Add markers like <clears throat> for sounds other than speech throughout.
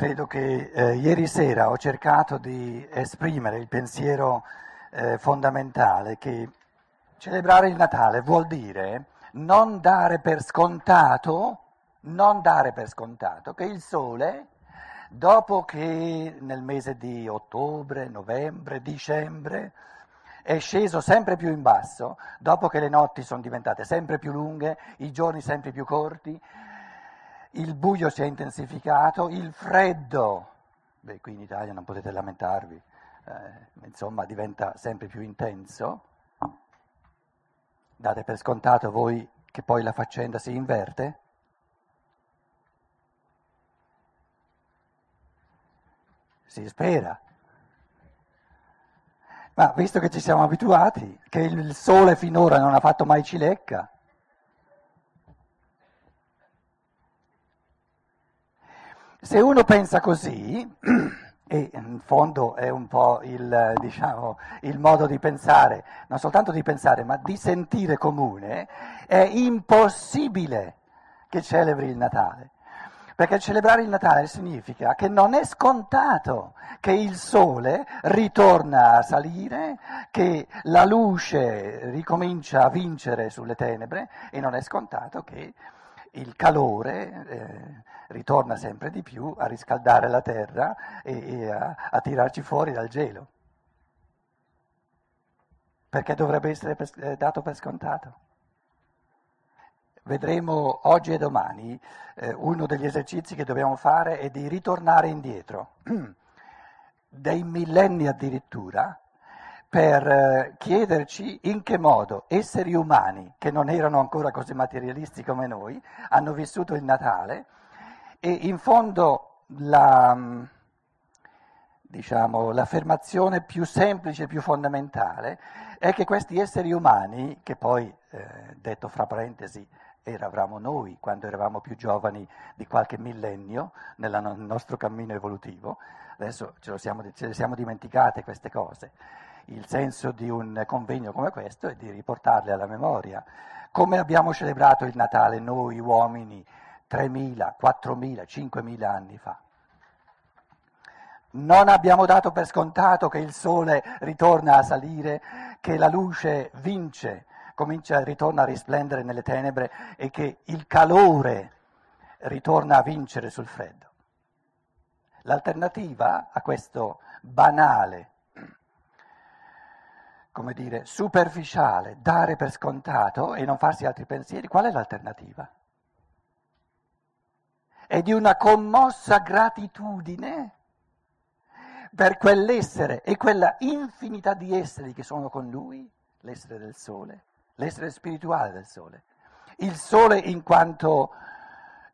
Credo che eh, ieri sera ho cercato di esprimere il pensiero eh, fondamentale che celebrare il Natale vuol dire non dare per scontato, non dare per scontato che il sole, dopo che nel mese di ottobre, novembre, dicembre, è sceso sempre più in basso, dopo che le notti sono diventate sempre più lunghe, i giorni sempre più corti, il buio si è intensificato, il freddo, beh qui in Italia non potete lamentarvi, eh, insomma diventa sempre più intenso. Date per scontato voi che poi la faccenda si inverte? Si spera. Ma visto che ci siamo abituati, che il sole finora non ha fatto mai cilecca, Se uno pensa così, e in fondo è un po' il, diciamo, il, modo di pensare, non soltanto di pensare, ma di sentire comune, è impossibile che celebri il Natale. Perché celebrare il Natale significa che non è scontato che il sole ritorna a salire, che la luce ricomincia a vincere sulle tenebre e non è scontato che il calore eh, ritorna sempre di più a riscaldare la terra e, e a, a, tirarci fuori dal gelo. Perché dovrebbe essere per, eh, dato per scontato. Vedremo oggi e domani eh, uno degli esercizi che dobbiamo fare è di ritornare indietro, <clears throat> dei millenni addirittura, per eh, chiederci in che modo esseri umani, che non erano ancora così materialisti come noi, hanno vissuto il Natale e in fondo la, mm, diciamo, l'affermazione più semplice, più fondamentale, è che questi esseri umani, che poi, eh, detto fra parentesi, eravamo noi quando eravamo più giovani di qualche millennio nel nostro cammino evolutivo, adesso ce, siamo, ce le siamo dimenticate queste cose il senso di un convegno come questo è di riportarle alla memoria. Come abbiamo celebrato il Natale noi uomini 3.000, 4.000, 5.000 anni fa. Non abbiamo dato per scontato che il sole ritorna a salire, che la luce vince, comincia, ritorna a risplendere nelle tenebre e che il calore ritorna a vincere sul freddo. L'alternativa a questo banale come dire, superficiale, dare per scontato e non farsi altri pensieri, qual è l'alternativa? È di una commossa gratitudine per quell'essere e quella infinità di esseri che sono con lui, l'essere del sole, l'essere spirituale del sole. Il sole in quanto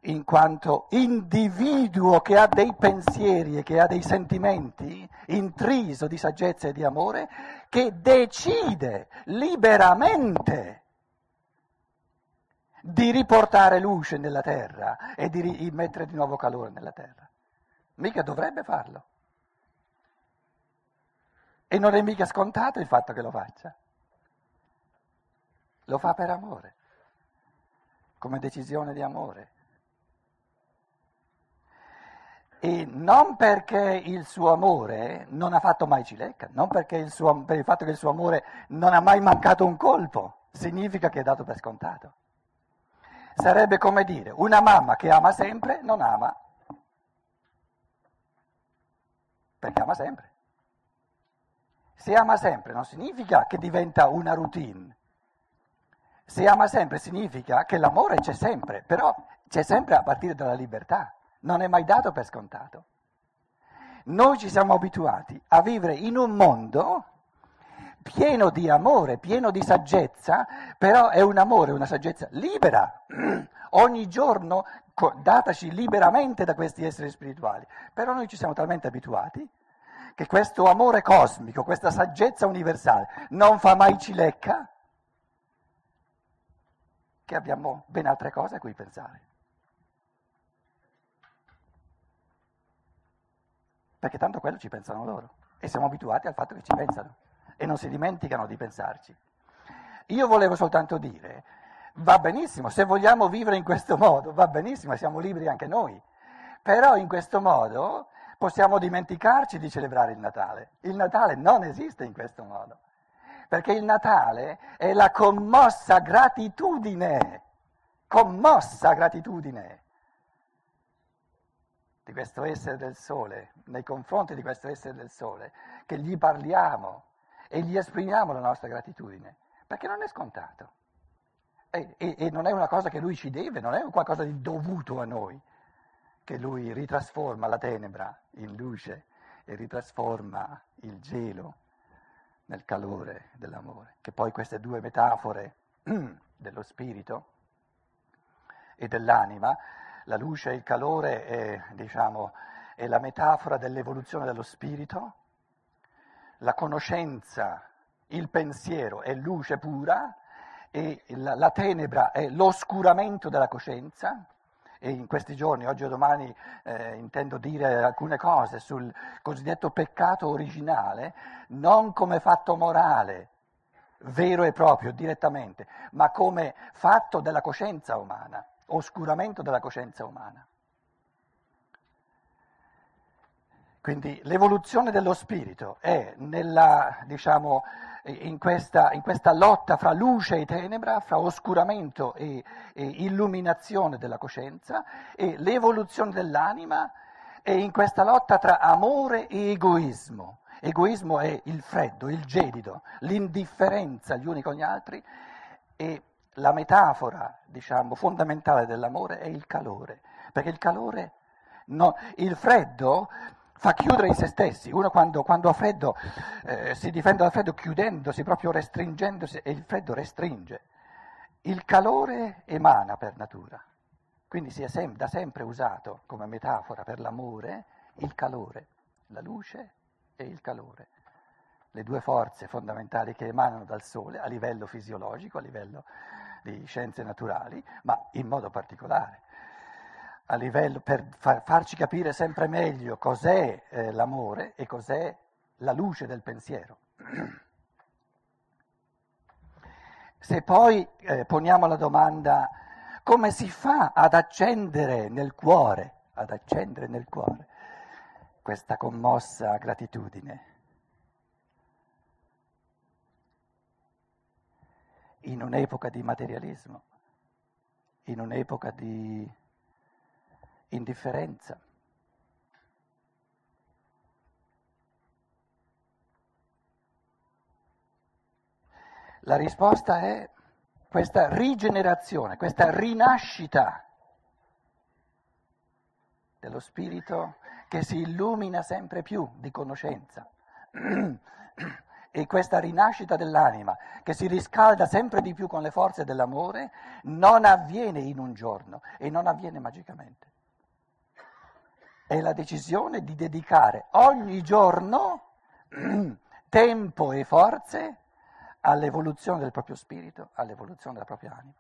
in quanto individuo che ha dei pensieri e che ha dei sentimenti, intriso di saggezza e di amore, che decide liberamente di riportare luce nella terra e di rimettere di nuovo calore nella terra. Mica dovrebbe farlo. E non è mica scontato il fatto che lo faccia. Lo fa per amore, come decisione di amore. E non perché il suo amore non ha fatto mai cilecca, non perché il suo, per il fatto che il suo amore non ha mai mancato un colpo, significa che è dato per scontato. Sarebbe come dire, una mamma che ama sempre non ama, perché ama sempre. Se ama sempre non significa che diventa una routine, se ama sempre significa che l'amore c'è sempre, però c'è sempre a partire dalla libertà non è mai dato per scontato. Noi ci siamo abituati a vivere in un mondo pieno di amore, pieno di saggezza, però è un amore, una saggezza libera, <clears throat> ogni giorno dataci liberamente da questi esseri spirituali. Però noi ci siamo talmente abituati che questo amore cosmico, questa saggezza universale non fa mai cilecca, che abbiamo ben altre cose a cui pensare. Perché tanto quello ci pensano loro. E siamo abituati al fatto che ci pensano. E non si dimenticano di pensarci. Io volevo soltanto dire, va benissimo, se vogliamo vivere in questo modo, va benissimo, siamo liberi anche noi, Però in questo modo possiamo dimenticarci di celebrare il Natale. Il Natale non esiste in questo modo, perché il Natale è la commossa gratitudine, commossa gratitudine di questo essere del sole, nei confronti di questo essere del sole, che gli parliamo e gli esprimiamo la nostra gratitudine, perché non è scontato. E, e, e non è una cosa che lui ci deve, non è qualcosa di dovuto a noi che lui ritrasforma la tenebra in luce e ritrasforma il gelo nel calore dell'amore. Che poi queste due metafore <clears throat> dello spirito e dell'anima, la luce e il calore è, diciamo, è la metafora dell'evoluzione dello spirito, la conoscenza, il pensiero è luce pura e la, la tenebra è l'oscuramento della coscienza. E in questi giorni, oggi o domani, eh, intendo dire alcune cose sul cosiddetto peccato originale, non come fatto morale, vero e proprio, direttamente, ma come fatto della coscienza umana, oscuramento della coscienza umana. Quindi l'evoluzione dello spirito è nella, diciamo, in questa, in questa, lotta fra luce e tenebra, fra oscuramento e, e, illuminazione della coscienza, e l'evoluzione dell'anima è in questa lotta tra amore e egoismo. Egoismo è il freddo, il gelido, l'indifferenza gli uni con gli altri e la metafora, diciamo, fondamentale dell'amore è il calore, perché il calore, no, il freddo fa chiudere in se stessi. Uno quando, quando ha freddo eh, si difende dal freddo chiudendosi, proprio restringendosi, e il freddo restringe. Il calore emana per natura, quindi si è sem- da sempre usato come metafora per l'amore il calore, la luce e il calore, le due forze fondamentali che emanano dal Sole a livello fisiologico, a livello di scienze naturali, ma in modo particolare a livello, per far, farci capire sempre meglio cos'è eh, l'amore e cos'è la luce del pensiero. <clears throat> Se poi eh, poniamo la domanda come si fa ad accendere nel cuore, ad accendere nel cuore questa commossa gratitudine? In un'epoca di materialismo, in un'epoca di indifferenza. La risposta è questa rigenerazione, questa rinascita dello spirito che si illumina sempre più di conoscenza <clears throat> e questa rinascita dell'anima che si riscalda sempre di più con le forze dell'amore non avviene in un giorno e non avviene magicamente è la decisione di dedicare ogni giorno <clears throat> tempo e forze all'evoluzione del proprio spirito, all'evoluzione della propria anima.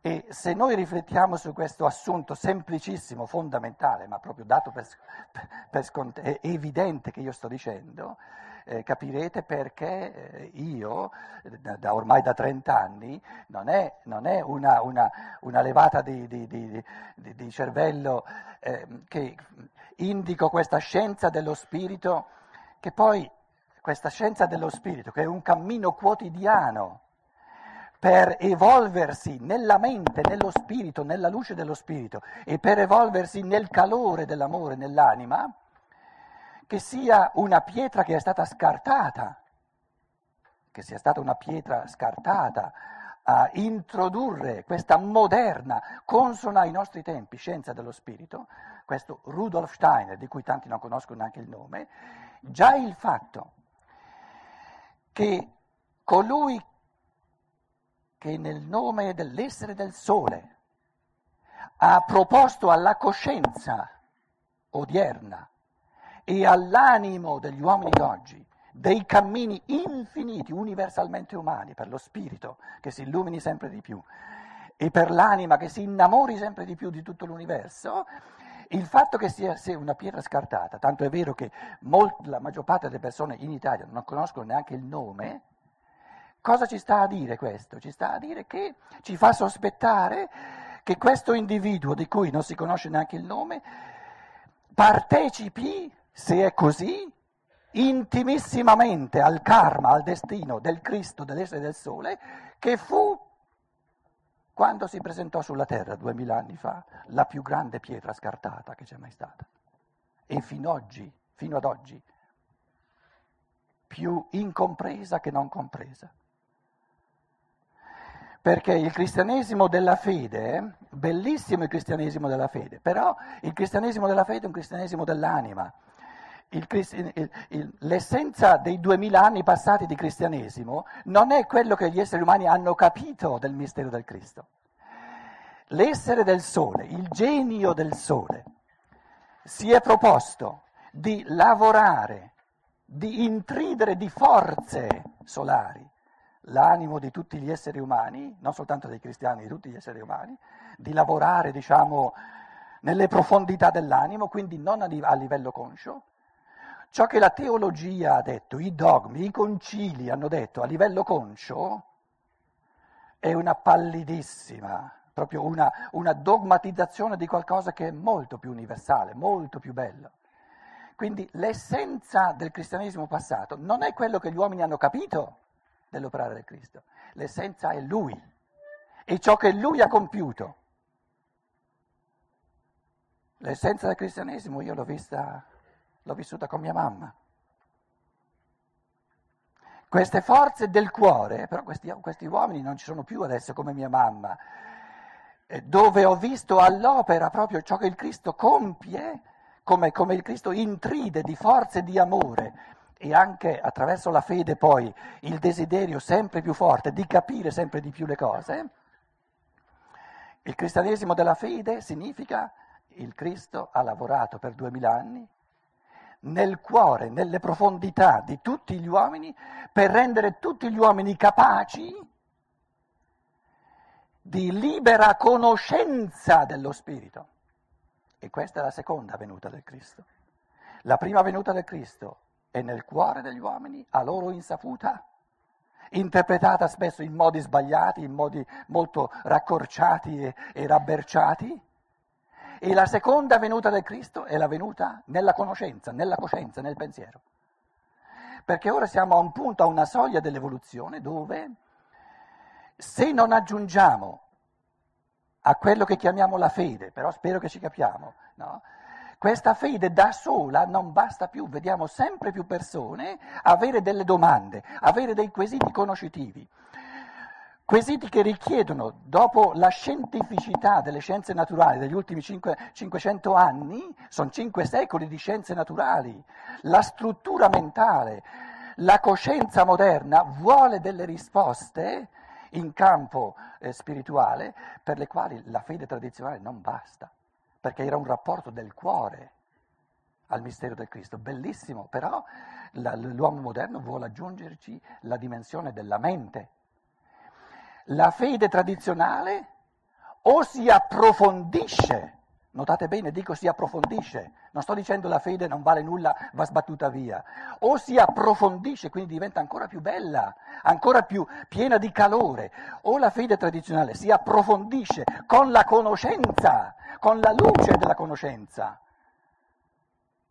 E se noi riflettiamo su questo assunto semplicissimo, fondamentale, ma proprio dato per, per scont- evidente che io sto dicendo, eh, capirete perché eh, io, da, da, ormai da 30 anni, non è, non è una, una, una, levata di, di, di, di cervello eh, che indico questa scienza dello spirito, che poi questa scienza dello spirito, che è un cammino quotidiano, per evolversi nella mente, nello spirito, nella luce dello spirito e per evolversi nel calore dell'amore, nell'anima, che sia una pietra che è stata scartata, che sia stata una pietra scartata a introdurre questa moderna, consona ai nostri tempi, scienza dello spirito, questo Rudolf Steiner, di cui tanti non conoscono neanche il nome, già il fatto che colui che nel nome dell'essere del sole ha proposto alla coscienza odierna e all'animo degli uomini d'oggi dei cammini infiniti, universalmente umani, per lo spirito che si illumini sempre di più e per l'anima che si innamori sempre di più di tutto l'universo, il fatto che sia, una pietra scartata, tanto è vero che molt, la maggior parte delle persone in Italia non conoscono neanche il nome, cosa ci sta a dire questo? Ci sta a dire che ci fa sospettare che questo individuo di cui non si conosce neanche il nome partecipi, se è così, intimissimamente al karma, al destino del Cristo, dell'essere del Sole, che fu, quando si presentò sulla terra duemila anni fa, la più grande pietra scartata che c'è mai stata. E fino, oggi, fino ad oggi, più incompresa che non compresa. Perché il cristianesimo della fede, bellissimo il cristianesimo della fede, però il cristianesimo della fede è un cristianesimo dell'anima il, il, il, l'essenza dei duemila anni passati di cristianesimo non è quello che gli esseri umani hanno capito del mistero del Cristo. L'essere del sole, il genio del sole, si è proposto di lavorare, di intridere di forze solari l'animo di tutti gli esseri umani, non soltanto dei cristiani, di tutti gli esseri umani, di lavorare, diciamo, nelle profondità dell'animo, quindi non a livello conscio, Ciò che la teologia ha detto, i dogmi, i concili hanno detto a livello conscio, è una pallidissima, proprio una, una dogmatizzazione di qualcosa che è molto più universale, molto più bello. Quindi l'essenza del cristianesimo passato non è quello che gli uomini hanno capito dell'operare del Cristo, l'essenza è Lui e ciò che Lui ha compiuto. L'essenza del cristianesimo io l'ho vista l'ho vissuta con mia mamma. Queste forze del cuore, però questi, questi uomini non ci sono più adesso come mia mamma, eh, dove ho visto all'opera proprio ciò che il Cristo compie, come, come il Cristo intride di forze di amore e anche attraverso la fede poi il desiderio sempre più forte di capire sempre di più le cose. Il cristianesimo della fede significa il Cristo ha lavorato per duemila anni nel cuore, nelle profondità di tutti gli uomini, per rendere tutti gli uomini capaci di libera conoscenza dello Spirito. E questa è la seconda venuta del Cristo. La prima venuta del Cristo è nel cuore degli uomini, a loro insaputa, interpretata spesso in modi sbagliati, in modi molto raccorciati e, e rabberciati, e la seconda venuta del Cristo è la venuta nella conoscenza, nella coscienza, nel pensiero. Perché ora siamo a un punto, a una soglia dell'evoluzione dove se non aggiungiamo a quello che chiamiamo la fede, però spero che ci capiamo, no? Questa fede da sola non basta più, vediamo sempre più persone avere delle domande, avere dei quesiti conoscitivi. Quesiti che richiedono, dopo la scientificità delle scienze naturali degli ultimi 5, 500 anni, sono 5 secoli di scienze naturali, la struttura mentale, la coscienza moderna vuole delle risposte in campo eh, spirituale per le quali la fede tradizionale non basta, perché era un rapporto del cuore al mistero del Cristo, bellissimo, però la, l'uomo moderno vuole aggiungerci la dimensione della mente. La fede tradizionale o si approfondisce, notate bene, dico si approfondisce, non sto dicendo la fede non vale nulla, va sbattuta via, o si approfondisce, quindi diventa ancora più bella, ancora più piena di calore, o la fede tradizionale si approfondisce con la conoscenza, con la luce della conoscenza,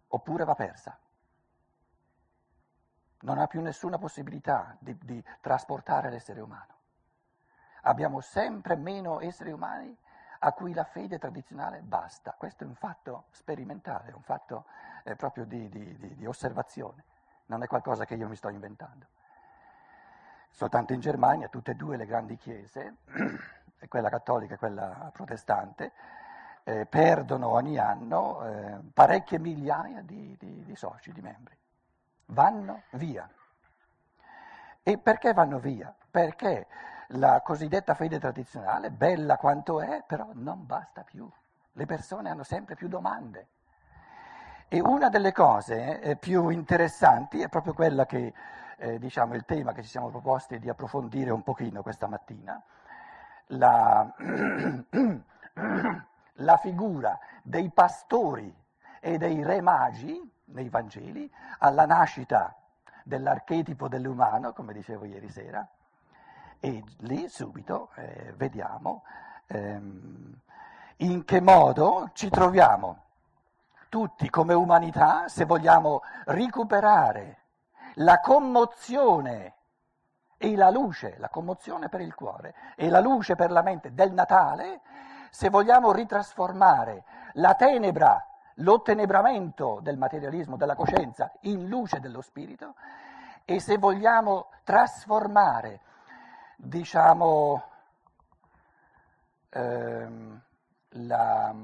oppure va persa. Non ha più nessuna possibilità di, di trasportare l'essere umano abbiamo sempre meno esseri umani a cui la fede tradizionale basta. Questo è un fatto sperimentale, un fatto eh, proprio di, di, di, osservazione, non è qualcosa che io mi sto inventando. Soltanto in Germania tutte e due le grandi chiese, <clears throat> quella cattolica e quella protestante, eh, perdono ogni anno eh, parecchie migliaia di soci, di membri. Vanno via. E perché vanno via? Perché la cosiddetta fede tradizionale, bella quanto è, però non basta più. Le persone hanno sempre più domande. E una delle cose eh, più interessanti è proprio quella che, eh, diciamo, il tema che ci siamo proposti di approfondire un pochino questa mattina, la, <clears throat> la figura dei pastori e dei re magi nei Vangeli alla nascita dell'archetipo dell'umano, come dicevo ieri sera, e lì subito eh, vediamo ehm, in che modo ci troviamo tutti come umanità se vogliamo recuperare la commozione e la luce, la commozione per il cuore e la luce per la mente del Natale, se vogliamo ritrasformare la tenebra, l'ottenebramento del materialismo, della coscienza, in luce dello spirito, e se vogliamo trasformare, diciamo, ehm, la,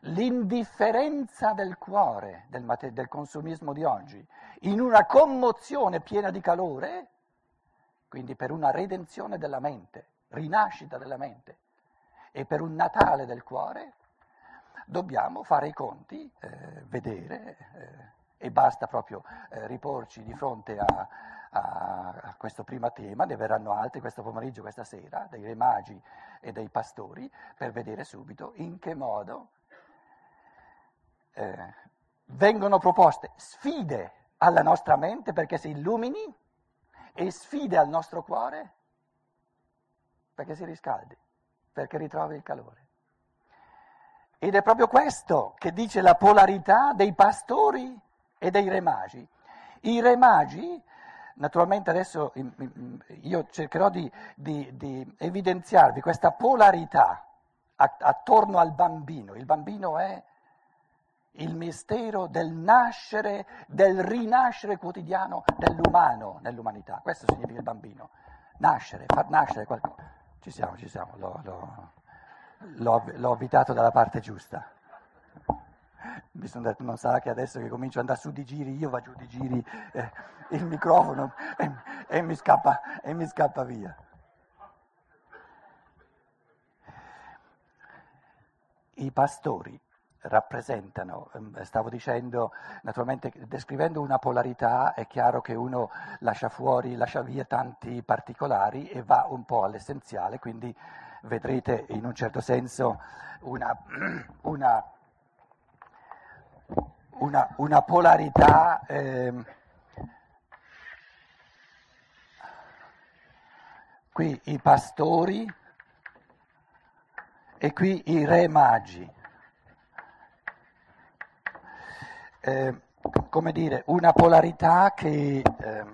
l'indifferenza del cuore, del, del consumismo di oggi, in una commozione piena di calore, quindi per una redenzione della mente, rinascita della mente, e per un Natale del cuore, dobbiamo fare i conti, eh, vedere, eh, e basta proprio eh, riporci di fronte a, a, a, questo primo tema, ne verranno altri questo pomeriggio, questa sera, dei re magi e dei pastori, per vedere subito in che modo eh, vengono proposte sfide alla nostra mente perché si illumini e sfide al nostro cuore perché si riscaldi, perché ritrovi il calore. Ed è proprio questo che dice la polarità dei pastori e dei re magi. I re magi, naturalmente adesso io cercherò di, di, di evidenziarvi questa polarità attorno al bambino. Il bambino è il mistero del nascere, del rinascere quotidiano dell'umano nell'umanità. Questo significa il bambino. Nascere, far nascere qualcosa. Ci siamo, ci siamo, l'ho, l'ho, l'ho, l'ho abitato dalla parte giusta. Mi sono detto, non sarà che adesso che comincio ad andare su di giri, io vado giù di giri eh, il microfono e, e, mi scappa, e mi scappa via. I pastori rappresentano, ehm, stavo dicendo, naturalmente descrivendo una polarità è chiaro che uno lascia fuori, lascia via tanti particolari e va un po' all'essenziale, quindi vedrete in un certo senso una, <clears throat> una, una, una polarità. Eh, qui i pastori e qui i re magi. Eh, come dire, una polarità che, eh,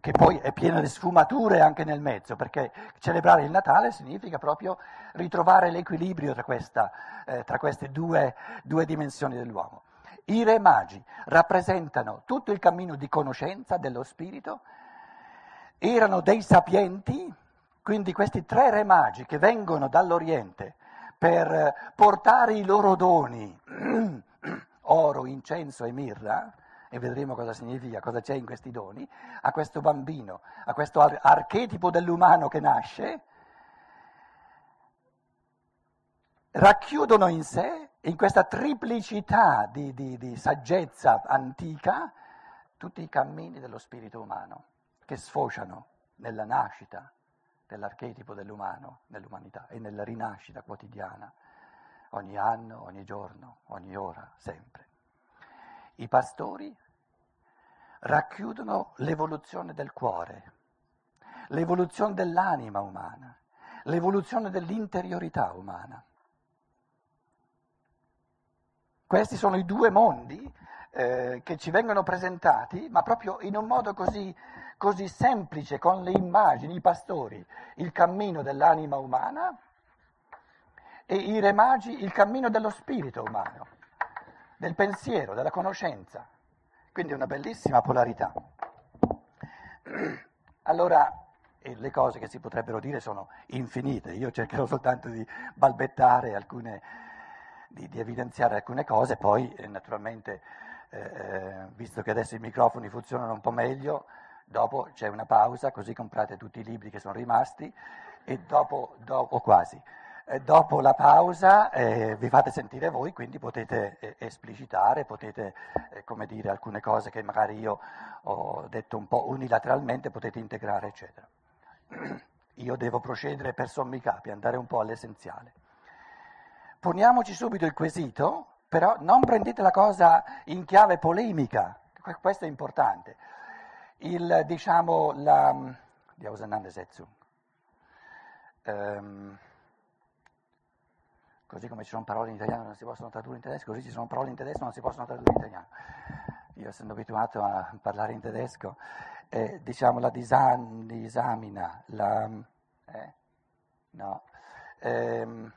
che poi è piena di sfumature anche nel mezzo, perché celebrare il Natale significa proprio ritrovare l'equilibrio tra, questa, eh, tra queste due, due dimensioni dell'uomo. I re magi rappresentano tutto il cammino di conoscenza dello spirito, erano dei sapienti, quindi questi tre re magi che vengono dall'Oriente per portare i loro doni, <clears throat> oro, incenso e mirra, e vedremo cosa significa, cosa c'è in questi doni, a questo bambino, a questo ar- archetipo dell'umano che nasce, racchiudono in sé, in questa triplicità di, di, di saggezza antica, tutti i cammini dello spirito umano che sfociano nella nascita, dell'archetipo dell'umano nell'umanità e nella rinascita quotidiana, ogni anno, ogni giorno, ogni ora, sempre. I pastori racchiudono l'evoluzione del cuore, l'evoluzione dell'anima umana, l'evoluzione dell'interiorità umana. Questi sono i due mondi eh, che ci vengono presentati, ma proprio in un modo così così semplice con le immagini, i pastori, il cammino dell'anima umana e i re magi il cammino dello spirito umano, del pensiero, della conoscenza. Quindi una bellissima polarità. <clears throat> Allora, le cose che si potrebbero dire sono infinite, io cercherò soltanto di balbettare alcune, di, di evidenziare alcune cose, poi eh, naturalmente, eh, eh visto che adesso i microfoni funzionano un po' meglio, dopo c'è una pausa, così comprate tutti i libri che sono rimasti e dopo, dopo quasi. E dopo la pausa eh, vi fate sentire voi, quindi potete eh, esplicitare, potete, eh, come dire, alcune cose che magari io ho detto un po' unilateralmente, potete integrare, eccetera. <clears throat> Io devo procedere per sommi capi, andare un po' all'essenziale. Poniamoci subito il quesito, però non prendete la cosa in chiave polemica, questo è importante il, diciamo, la, die Auseinandersetzung. Ähm, Così come ci sono parole in italiano che non si possono tradurre in tedesco, così ci sono parole in tedesco che non si possono tradurre in italiano. Io essendo abituato a parlare in tedesco, eh, diciamo la disamina, la, eh, no, ehm,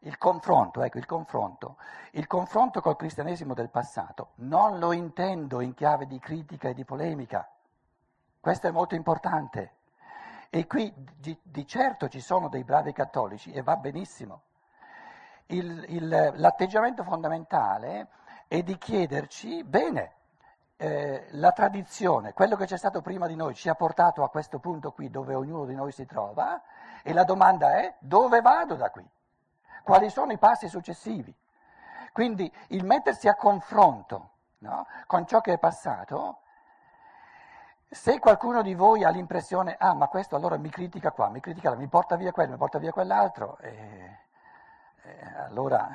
il confronto, ecco il confronto, il confronto col cristianesimo del passato, non lo intendo in chiave di critica e di polemica, questo è molto importante. E qui di, di certo ci sono dei bravi cattolici e va benissimo. Il, il, l'atteggiamento fondamentale è di chiederci, bene, eh, la tradizione, quello che c'è stato prima di noi ci ha portato a questo punto qui dove ognuno di noi si trova e la domanda è dove vado da qui? Quali sono i passi successivi? Quindi il mettersi a confronto no, con ciò che è passato, se qualcuno di voi ha l'impressione, ah ma questo allora mi critica qua, mi critica là, mi porta via quello, mi porta via quell'altro, eh, eh, allora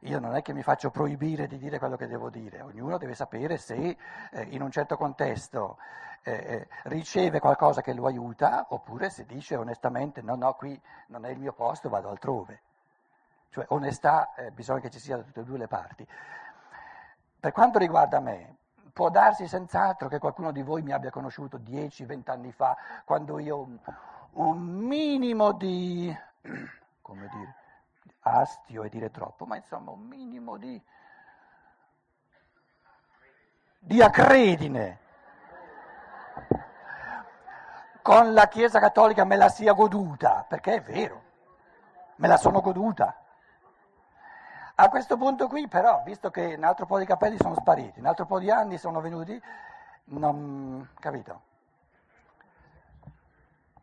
io non è che mi faccio proibire di dire quello che devo dire, ognuno deve sapere se eh, in un certo contesto eh, eh, riceve qualcosa che lo aiuta oppure se dice onestamente no, no, qui non è il mio posto, vado altrove. Cioè onestà eh, bisogna che ci sia da tutte e due le parti. Per quanto riguarda me, può darsi senz'altro che qualcuno di voi mi abbia conosciuto 10-20 anni fa, quando io un, minimo di, <clears throat> come dire, astio e dire troppo, ma insomma un minimo di, di accredine con la Chiesa Cattolica me la sia goduta, perché è vero, me la sono goduta. A questo punto qui però, visto che un altro po' di capelli sono spariti, un altro po' di anni sono venuti, non, capito?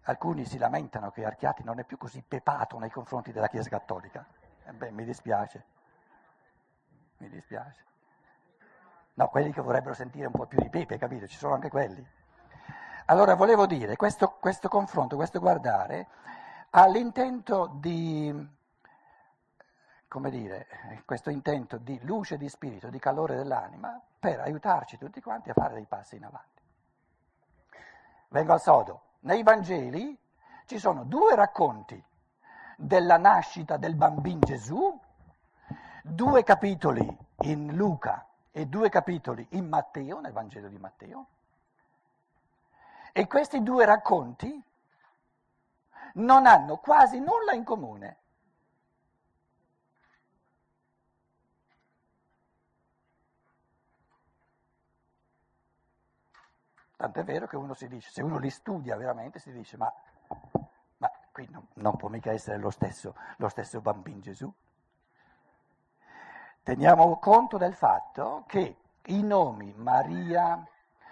Alcuni si lamentano che Archiati non è più così pepato nei confronti della Chiesa Cattolica. E beh, mi dispiace, mi dispiace. No, quelli che vorrebbero sentire un po' più di pepe, capito? Ci sono anche quelli. Allora, volevo dire, questo, questo confronto, questo guardare, ha l'intento di, come dire, questo intento di luce di spirito, di calore dell'anima, per aiutarci tutti quanti a fare dei passi in avanti. Vengo al sodo. Nei Vangeli ci sono due racconti della nascita del bambino Gesù, due capitoli in Luca e due capitoli in Matteo, nel Vangelo di Matteo. E questi due racconti non hanno quasi nulla in comune. Tant'è vero che uno si dice, se uno li studia veramente, si dice, ma, ma qui non, non, può mica essere lo stesso, lo stesso bambino Gesù. Teniamo conto del fatto che i nomi Maria,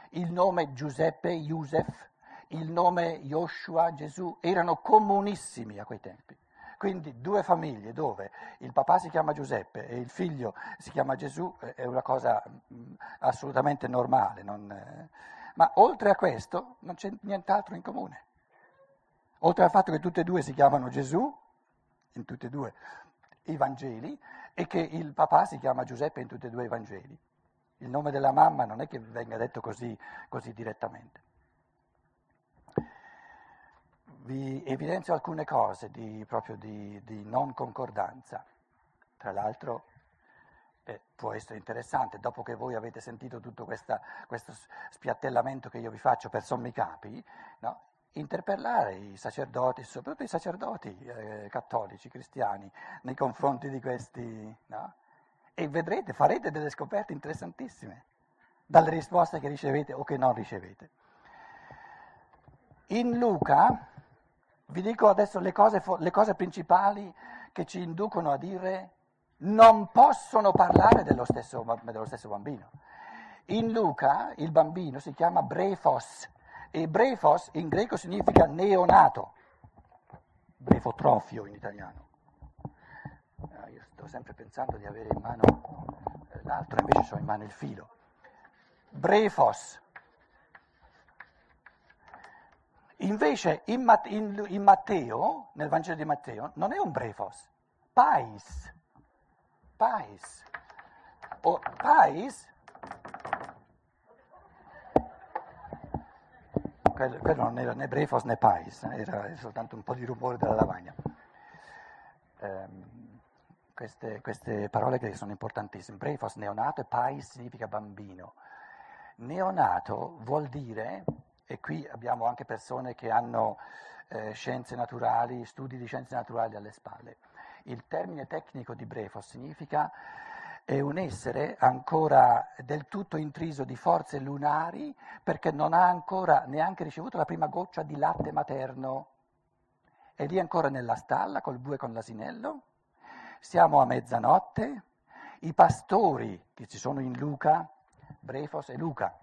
il nome Giuseppe, Yusef, il nome Joshua, Gesù, erano comunissimi a quei tempi. Quindi due famiglie dove il papà si chiama Giuseppe e il figlio si chiama Gesù è una cosa mm, assolutamente normale. Non, eh, ma oltre a questo non c'è nient'altro in comune. Oltre al fatto che tutti e due si chiamano Gesù, in tutti e due i Vangeli, e che il papà si chiama Giuseppe in tutti e due i Vangeli. Il nome della mamma non è che venga detto così, così direttamente. Vi evidenzio alcune cose di, proprio di, di non concordanza. Tra l'altro eh, può essere interessante, dopo che voi avete sentito tutto questa, questo spiattellamento che io vi faccio per sommi capi, no? interpellare i sacerdoti, soprattutto i sacerdoti eh, cattolici, cristiani, nei confronti di questi, no? e vedrete, farete delle scoperte interessantissime dalle risposte che ricevete o che non ricevete. In Luca, vi dico adesso le cose, le cose principali che ci inducono a dire non possono parlare dello stesso, dello stesso bambino. In Luca il bambino si chiama Brefos e Brefos in greco significa neonato, brefotrofio in italiano. Ah, io sto sempre pensando di avere in mano eh, l'altro, invece ho in mano il filo. Brefos. Invece in, Matteo, nel Vangelo di Matteo, non è un brefos, pais pais. O pais, quello, non era né brefos né pais, era soltanto un po' di rumore della lavagna. Um, queste, queste parole che sono importantissime. Brefos, neonato, e pais significa bambino. Neonato vuol dire, e qui abbiamo anche persone che hanno eh, scienze naturali, studi di scienze naturali alle spalle, il termine tecnico di brefos significa è un essere ancora del tutto intriso di forze lunari perché non ha ancora neanche ricevuto la prima goccia di latte materno. È lì ancora nella stalla col bue con l'asinello siamo a mezzanotte, i pastori che ci sono in Luca, Brefos e Luca,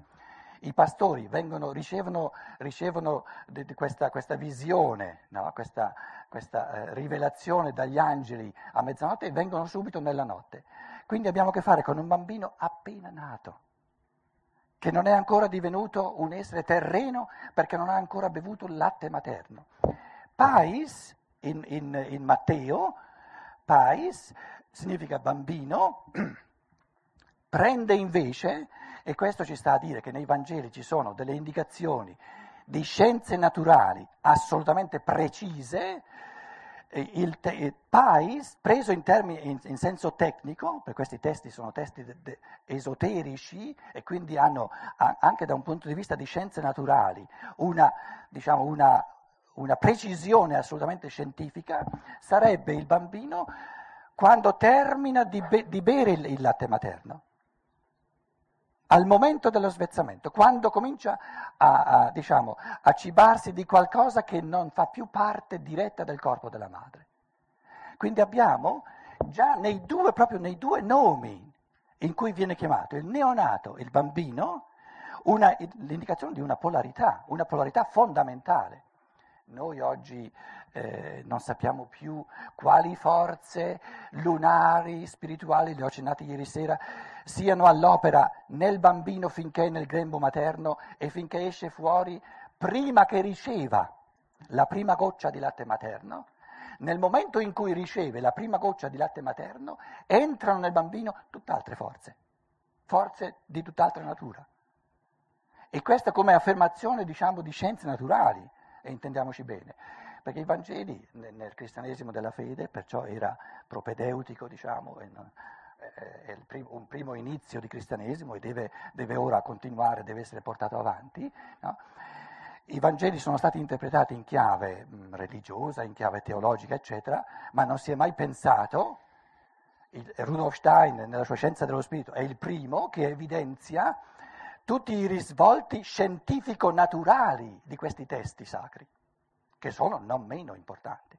i pastori vengono, ricevono, ricevono di, di questa, questa, visione, no? questa, questa eh, rivelazione dagli angeli a mezzanotte e vengono subito nella notte. Quindi abbiamo a che fare con un bambino appena nato, che non è ancora divenuto un essere terreno perché non ha ancora bevuto il latte materno. Pais, in, in, in Matteo, pais significa bambino, <clears throat> prende invece, e questo ci sta a dire che nei Vangeli ci sono delle indicazioni di scienze naturali assolutamente precise, il, te, pais, preso in, termini, in, in, senso tecnico, per questi testi sono testi de, de, esoterici e quindi hanno a, anche da un punto di vista di scienze naturali una, diciamo, una una precisione assolutamente scientifica, sarebbe il bambino quando termina di, be- di bere il, il latte materno al momento dello svezzamento, quando comincia a, a, diciamo, a, cibarsi di qualcosa che non fa più parte diretta del corpo della madre. Quindi abbiamo già nei due, proprio nei due nomi in cui viene chiamato il neonato, il bambino, una, l'indicazione di una polarità, una polarità fondamentale. Noi oggi eh, non sappiamo più quali forze lunari, spirituali, le ho accennate ieri sera, siano all'opera nel bambino finché è nel grembo materno e finché esce fuori, prima che riceva la prima goccia di latte materno, nel momento in cui riceve la prima goccia di latte materno, entrano nel bambino tutt'altre forze, forze di tutt'altra natura. E questa come affermazione, diciamo, di scienze naturali e intendiamoci bene, perché i Vangeli nel, cristianesimo della fede, perciò era propedeutico, diciamo, è un primo inizio di cristianesimo e deve, deve, ora continuare, deve essere portato avanti. No? I Vangeli sono stati interpretati in chiave mh, religiosa, in chiave teologica, eccetera, ma non si è mai pensato, il, Rudolf Stein nella sua scienza dello spirito è il primo che evidenzia tutti i risvolti scientifico-naturali di questi testi sacri, che sono non meno importanti.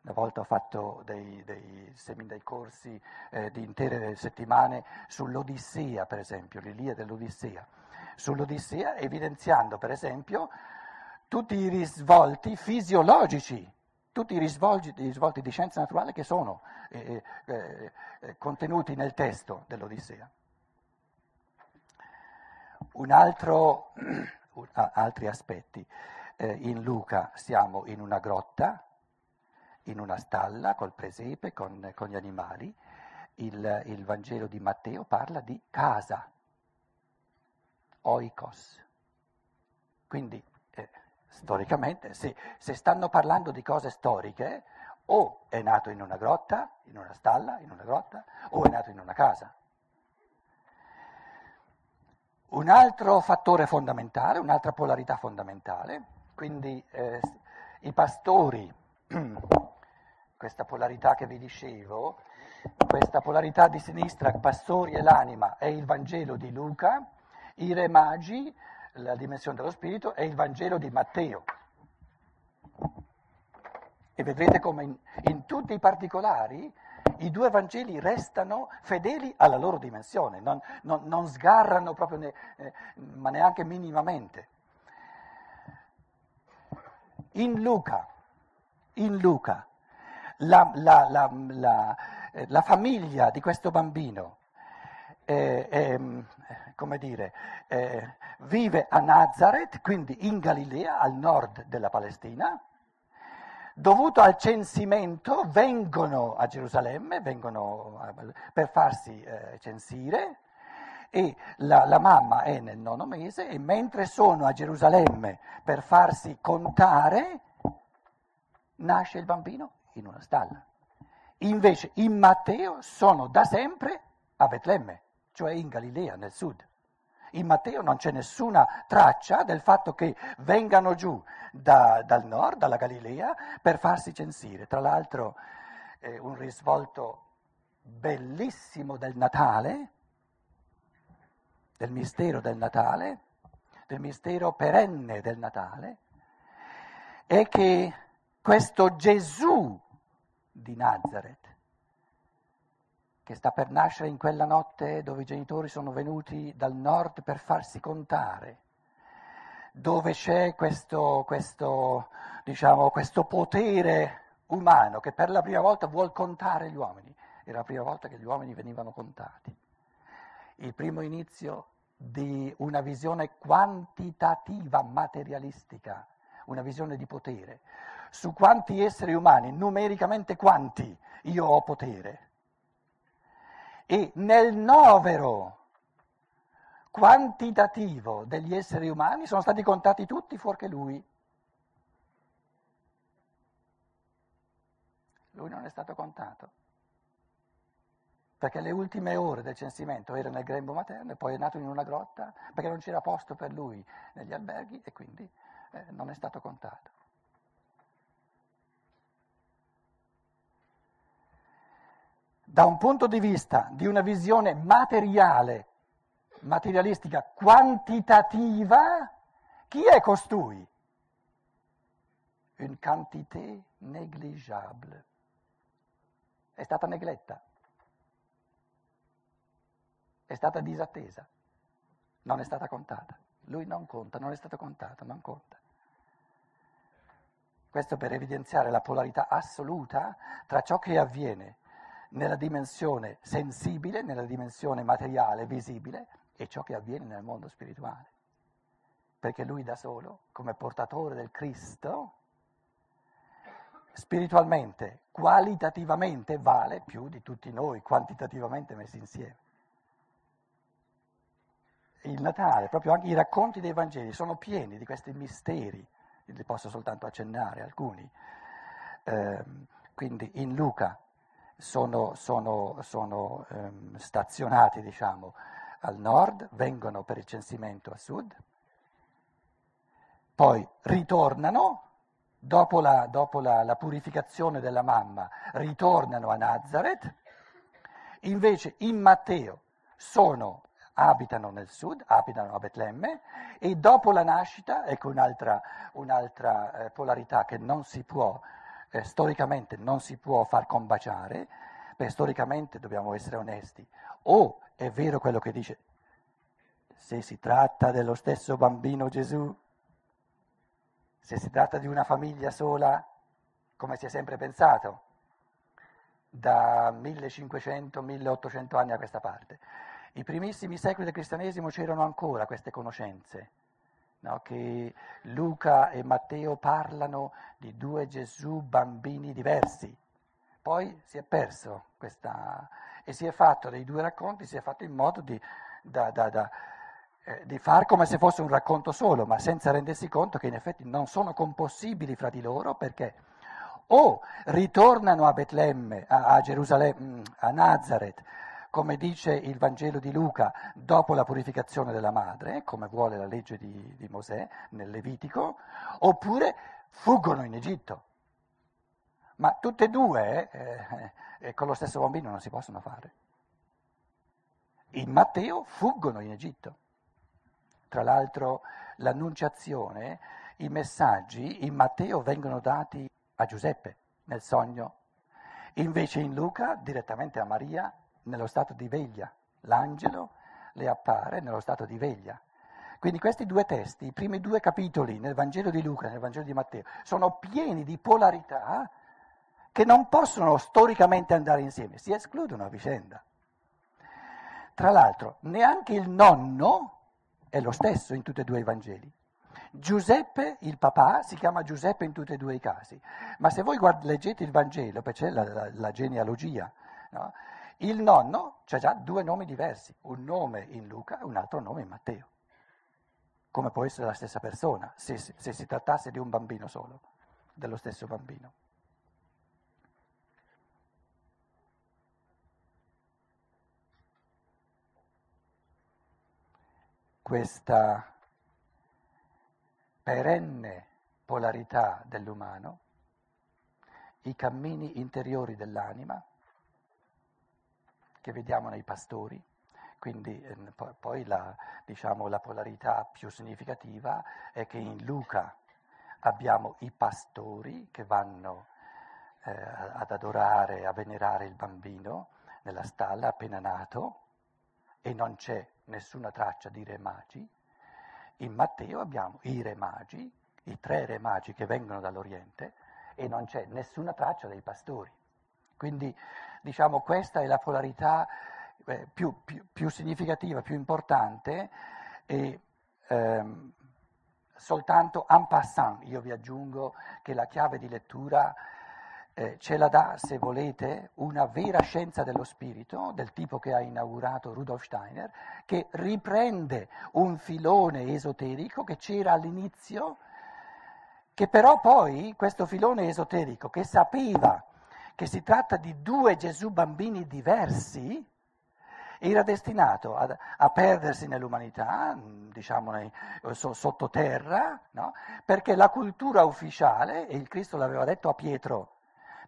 Una volta ho fatto dei, dei, dei corsi eh, di intere settimane sull'Odissea, per esempio, l'Ilia dell'Odissea, sull'Odissea evidenziando, per esempio, tutti i risvolti fisiologici, tutti i risvolti, i risvolti di scienza naturale che sono eh, eh, eh contenuti nel testo dell'Odissea. Un altro, <clears throat> altri aspetti. Eh, in Luca siamo in una grotta, in una stalla col presepe, con, con gli animali. Il, il, Vangelo di Matteo parla di casa, oikos. Quindi, eh, storicamente, se, se stanno parlando di cose storiche, o è nato in una grotta, in una stalla, in una grotta, o è nato in una casa. Un altro fattore fondamentale, un'altra polarità fondamentale, quindi eh, i pastori, <clears throat> questa polarità che vi dicevo, questa polarità di sinistra, pastori e l'anima, è il Vangelo di Luca, i re magi, la dimensione dello spirito, è il Vangelo di Matteo. E vedrete come in, in tutti i particolari i due Vangeli restano fedeli alla loro dimensione, non, non, non sgarrano proprio, ne, eh, ma neanche minimamente. In Luca, in Luca la, la, la, la, famiglia di questo bambino eh, eh, come dire, eh, vive a Nazareth, quindi in Galilea, al nord della Palestina, dovuto al censimento vengono a Gerusalemme vengono per farsi eh, censire e la, la, mamma è nel nono mese e mentre sono a Gerusalemme per farsi contare nasce il bambino in una stalla. Invece in Matteo sono da sempre a Betlemme, cioè in Galilea, nel sud. In Matteo non c'è nessuna traccia del fatto che vengano giù da, dal nord, dalla Galilea, per farsi censire. Tra l'altro eh, un risvolto bellissimo del Natale, del mistero del Natale, del mistero perenne del Natale, è che questo Gesù di Nazareth, che sta per nascere in quella notte dove i genitori sono venuti dal nord per farsi contare, dove c'è questo, questo, diciamo, questo potere umano che per la prima volta vuol contare gli uomini. Era la prima volta che gli uomini venivano contati. Il primo inizio di una visione quantitativa, materialistica, una visione di potere su quanti esseri umani, numericamente quanti io ho potere. E nel novero quantitativo degli esseri umani sono stati contati tutti fuorché lui. Lui non è stato contato, perché le ultime ore del censimento era nel grembo materno e poi è nato in una grotta, perché non c'era posto per lui negli alberghi e quindi eh, non è stato contato. da un punto di vista di una visione materiale, materialistica, quantitativa, chi è costui? Une quantité négligeable. È stata negletta, è stata disattesa, non è stata contata. Lui non conta, non è stato contato, non conta. Questo per evidenziare la polarità assoluta tra ciò che avviene nella dimensione sensibile, nella dimensione materiale, visibile, e ciò che avviene nel mondo spirituale. Perché lui da solo, come portatore del Cristo, spiritualmente, qualitativamente vale più di tutti noi, quantitativamente messi insieme. Il Natale, proprio anche i racconti dei Vangeli sono pieni di questi misteri, li posso soltanto accennare alcuni. Eh, quindi in Luca sono, sono, sono ehm, stazionati diciamo, al nord, vengono per il censimento a sud, poi ritornano, dopo, la, dopo la, la purificazione della mamma, ritornano a Nazareth, invece in Matteo sono abitano nel sud, abitano a Betlemme e dopo la nascita, ecco un'altra, un'altra eh, polarità che non si può eh, storicamente non si può far combaciare, perché storicamente dobbiamo essere onesti, o è vero quello che dice, se si tratta dello stesso bambino Gesù, se si tratta di una famiglia sola, come si è sempre pensato, da 1500-1800 anni a questa parte. I primissimi secoli del cristianesimo c'erano ancora queste conoscenze no, che Luca e Matteo parlano di due Gesù bambini diversi. Poi si è perso questa e si è fatto dei due racconti, si è fatto in modo di, da, da, da, eh, di far come se fosse un racconto solo, ma senza rendersi conto che in effetti non sono compossibili fra di loro perché o ritornano a Betlemme, a, a Gerusalemme, a Nazareth, come dice il Vangelo di Luca, dopo la purificazione della madre, come vuole la legge di, di Mosè nel Levitico, oppure fuggono in Egitto. Ma tutte e due eh, eh, con lo stesso bambino non si possono fare. In Matteo fuggono in Egitto. Tra l'altro l'annunciazione, i messaggi in Matteo vengono dati a Giuseppe nel sogno, invece in Luca direttamente a Maria nello stato di veglia, l'angelo le appare nello stato di veglia. Quindi questi due testi, i primi due capitoli nel Vangelo di Luca e nel Vangelo di Matteo, sono pieni di polarità che non possono storicamente andare insieme, si escludono a vicenda. Tra l'altro, neanche il nonno è lo stesso in tutti e due i Vangeli. Giuseppe, il papà, si chiama Giuseppe in tutti e due i casi, ma se voi guard- leggete il Vangelo, perché c'è la, la, la genealogia, no? Il nonno c'è già due nomi diversi, un nome in Luca e un altro nome in Matteo. Come può essere la stessa persona, se, se si trattasse di un bambino solo, dello stesso bambino. Questa perenne polarità dell'umano, i cammini interiori dell'anima, che vediamo nei pastori, quindi eh, poi la, diciamo, la polarità più significativa è che in Luca abbiamo i pastori che vanno eh, ad adorare, a venerare il bambino nella stalla appena nato e non c'è nessuna traccia di re magi. In Matteo abbiamo i re magi, i tre re magi che vengono dall'Oriente e non c'è nessuna traccia dei pastori. Quindi diciamo questa è la polarità eh, più, più, più, significativa, più importante e ehm, soltanto en passant io vi aggiungo che la chiave di lettura eh, ce la dà, se volete, una vera scienza dello spirito, del tipo che ha inaugurato Rudolf Steiner, che riprende un filone esoterico che c'era all'inizio, che però poi questo filone esoterico, che sapeva che si tratta di due Gesù bambini diversi, era destinato a, a perdersi nell'umanità, diciamo nei, sottoterra, no? perché la cultura ufficiale, e il Cristo l'aveva detto a Pietro,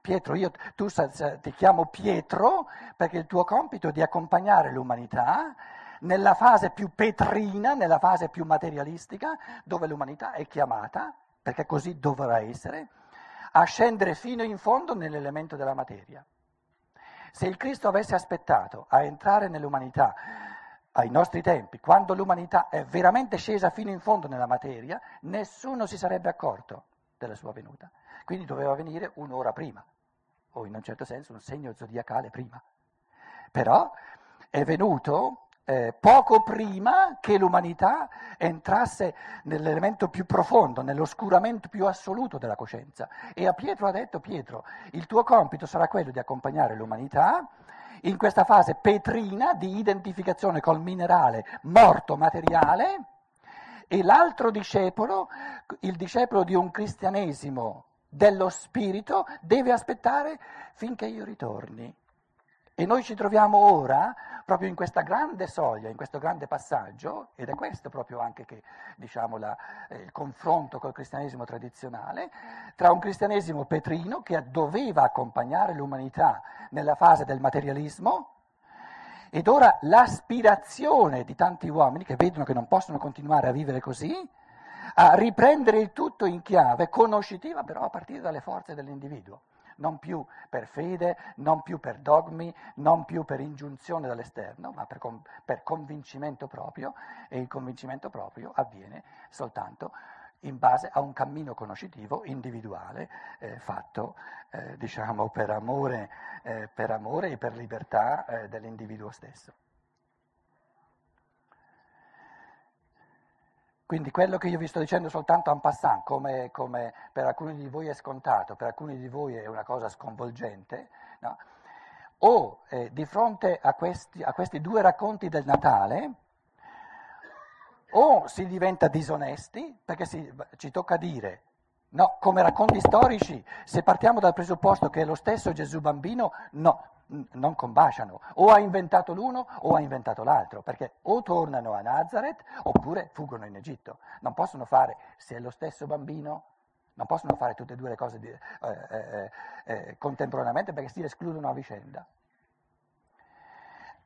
Pietro, io, tu ti chiamo Pietro perché il tuo compito è di accompagnare l'umanità nella fase più petrina, nella fase più materialistica, dove l'umanità è chiamata, perché così dovrà essere, a scendere fino in fondo nell'elemento della materia. Se il Cristo avesse aspettato a entrare nell'umanità ai nostri tempi, quando l'umanità è veramente scesa fino in fondo nella materia, nessuno si sarebbe accorto della sua venuta. Quindi doveva venire un'ora prima o in un certo senso un segno zodiacale prima. Però è venuto eh, poco prima che l'umanità entrasse nell'elemento più profondo, nell'oscuramento più assoluto della coscienza. E a Pietro ha detto, Pietro, il tuo compito sarà quello di accompagnare l'umanità in questa fase petrina di identificazione col minerale morto materiale e l'altro discepolo, il discepolo di un cristianesimo dello spirito deve aspettare finché io ritorni. E noi ci troviamo ora proprio in questa grande soglia, in questo grande passaggio, ed è questo proprio anche che, diciamo, la, eh, il confronto col cristianesimo tradizionale, tra un cristianesimo petrino che doveva accompagnare l'umanità nella fase del materialismo, ed ora l'aspirazione di tanti uomini che vedono che non possono continuare a vivere così, a riprendere il tutto in chiave conoscitiva, però a partire dalle forze dell'individuo, non più per fede, non più per dogmi, non più per ingiunzione dall'esterno, ma per, per convincimento proprio, e il convincimento proprio avviene soltanto in base a un cammino conoscitivo individuale eh, fatto eh, diciamo, per, amore, eh, per, amore, e per libertà eh, dell'individuo stesso. Quindi quello che io vi sto dicendo soltanto en passant, come, come, per alcuni di voi è scontato, per alcuni di voi è una cosa sconvolgente, no? o eh, di fronte a questi, a questi due racconti del Natale, o si diventa disonesti, perché si, ci tocca dire, no, come racconti storici, se partiamo dal presupposto che è lo stesso Gesù bambino, no, non combaciano, o ha inventato l'uno o ha inventato l'altro, perché o tornano a Nazareth oppure fuggono in Egitto. Non possono fare, se è lo stesso bambino, non possono fare tutte e due le cose di, eh, eh, eh, contemporaneamente perché si escludono a vicenda.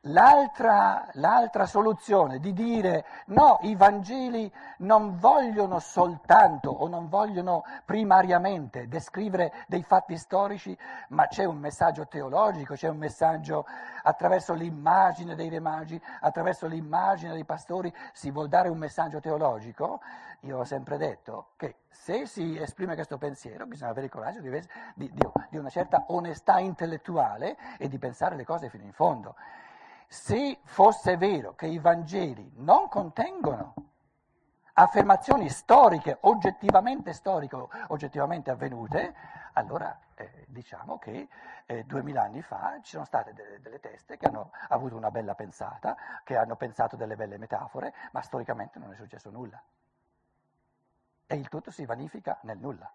L'altra, l'altra, soluzione di dire no, i Vangeli non vogliono soltanto o non vogliono primariamente descrivere dei fatti storici, ma c'è un messaggio teologico, c'è un messaggio attraverso l'immagine dei re magi, attraverso l'immagine dei pastori, si vuol dare un messaggio teologico. Io ho sempre detto che se si esprime questo pensiero bisogna avere il coraggio di, di, di una certa onestà intellettuale e di pensare le cose fino in fondo. Se fosse vero che i Vangeli non contengono affermazioni storiche, oggettivamente storiche, oggettivamente avvenute, allora eh, diciamo che eh, duemila anni fa ci sono state delle, delle, teste che hanno avuto una bella pensata, che hanno pensato delle belle metafore, ma storicamente non è successo nulla. E il tutto si vanifica nel nulla.